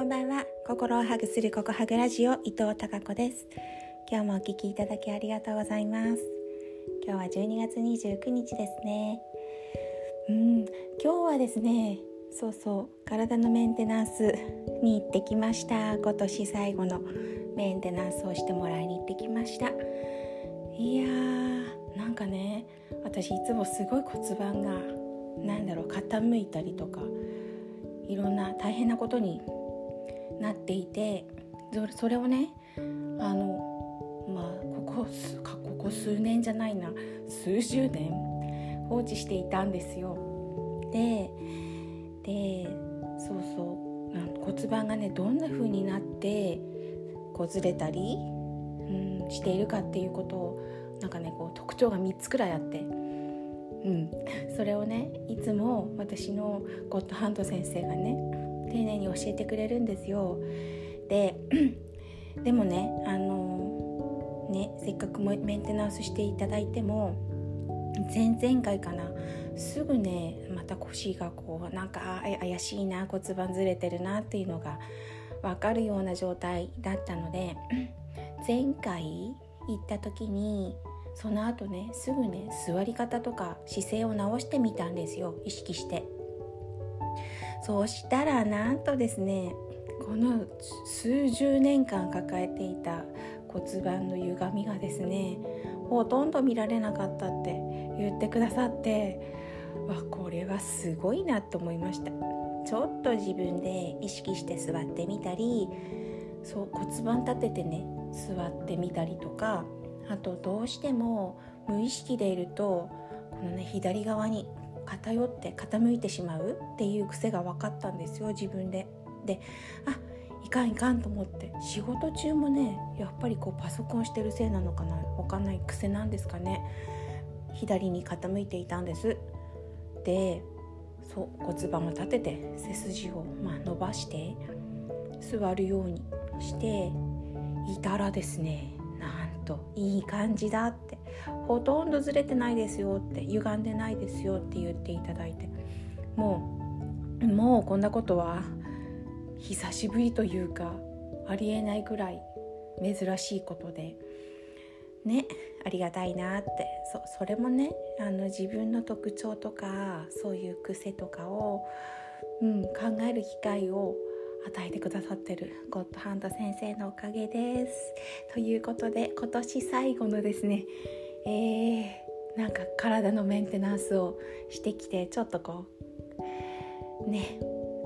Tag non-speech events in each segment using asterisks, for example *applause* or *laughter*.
こんばんは。心をハグするココハグラジオ伊藤孝子です。今日もお聞きいただきありがとうございます。今日は12月29日ですね。うん今日はですねそうそう体のメンテナンスに行ってきました。今年最後のメンテナンスをしてもらいに行ってきました。いやーなんかね私いつもすごい骨盤がなんだろう傾いたりとかいろんな大変なことになっていてそれをねあのまあここここ数年じゃないな数十年放置していたんですよ。ででそうそう骨盤がねどんな風になってこうずれたり、うん、しているかっていうことをなんかねこう特徴が3つくらいあって。うん、それをねいつも私のゴッドハンド先生がね丁寧に教えてくれるんですよ。で *clears throat* でもねあのねせっかくメンテナンスしていただいても前々回かなすぐねまた腰がこうなんか怪しいな骨盤ずれてるなっていうのが分かるような状態だったので *clears throat* 前回行った時にその後ねすぐね座り方とか姿勢を直してみたんですよ意識してそうしたらなんとですねこの数十年間抱えていた骨盤の歪みがですねほとんど見られなかったって言ってくださってわこれはすごいなと思いました。ちょっと自分で意識して座ってみたりそう骨盤立ててね座ってみたりとかあとどうしても無意識でいるとこのね左側に偏って傾いてしまうっていう癖が分かったんですよ自分で。であいかんいかんと思って。仕事中もねやっぱりこうパソコンしてるせいなのかな分かんない癖なんですかね。左に傾いていたんです。でそう骨盤を立てて背筋を、ま、伸ばして座るようにしていたらですねといい感じだってほとんどずれてないですよって歪んでないですよって言っていただいてもうもうこんなことは久しぶりというかありえないぐらい珍しいことでねありがたいなってそれもねあの自分の特徴とかそういう癖とかを、うん、考える機会を与えてくださってるゴッドハンド先生のおかげです。ということで今年最後のですねえー、なんか体のメンテナンスをしてきてちょっとこうね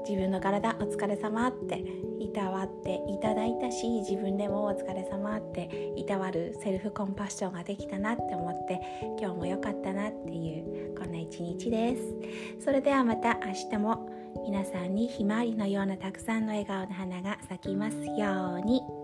自分の体お疲れ様っていたわっていただいたし自分でもお疲れ様っていたわるセルフコンパッションができたなって思って今日も良かったなっていうこんな一日ですそれではまた明日も皆さんにひまわりのようなたくさんの笑顔の花が咲きますように。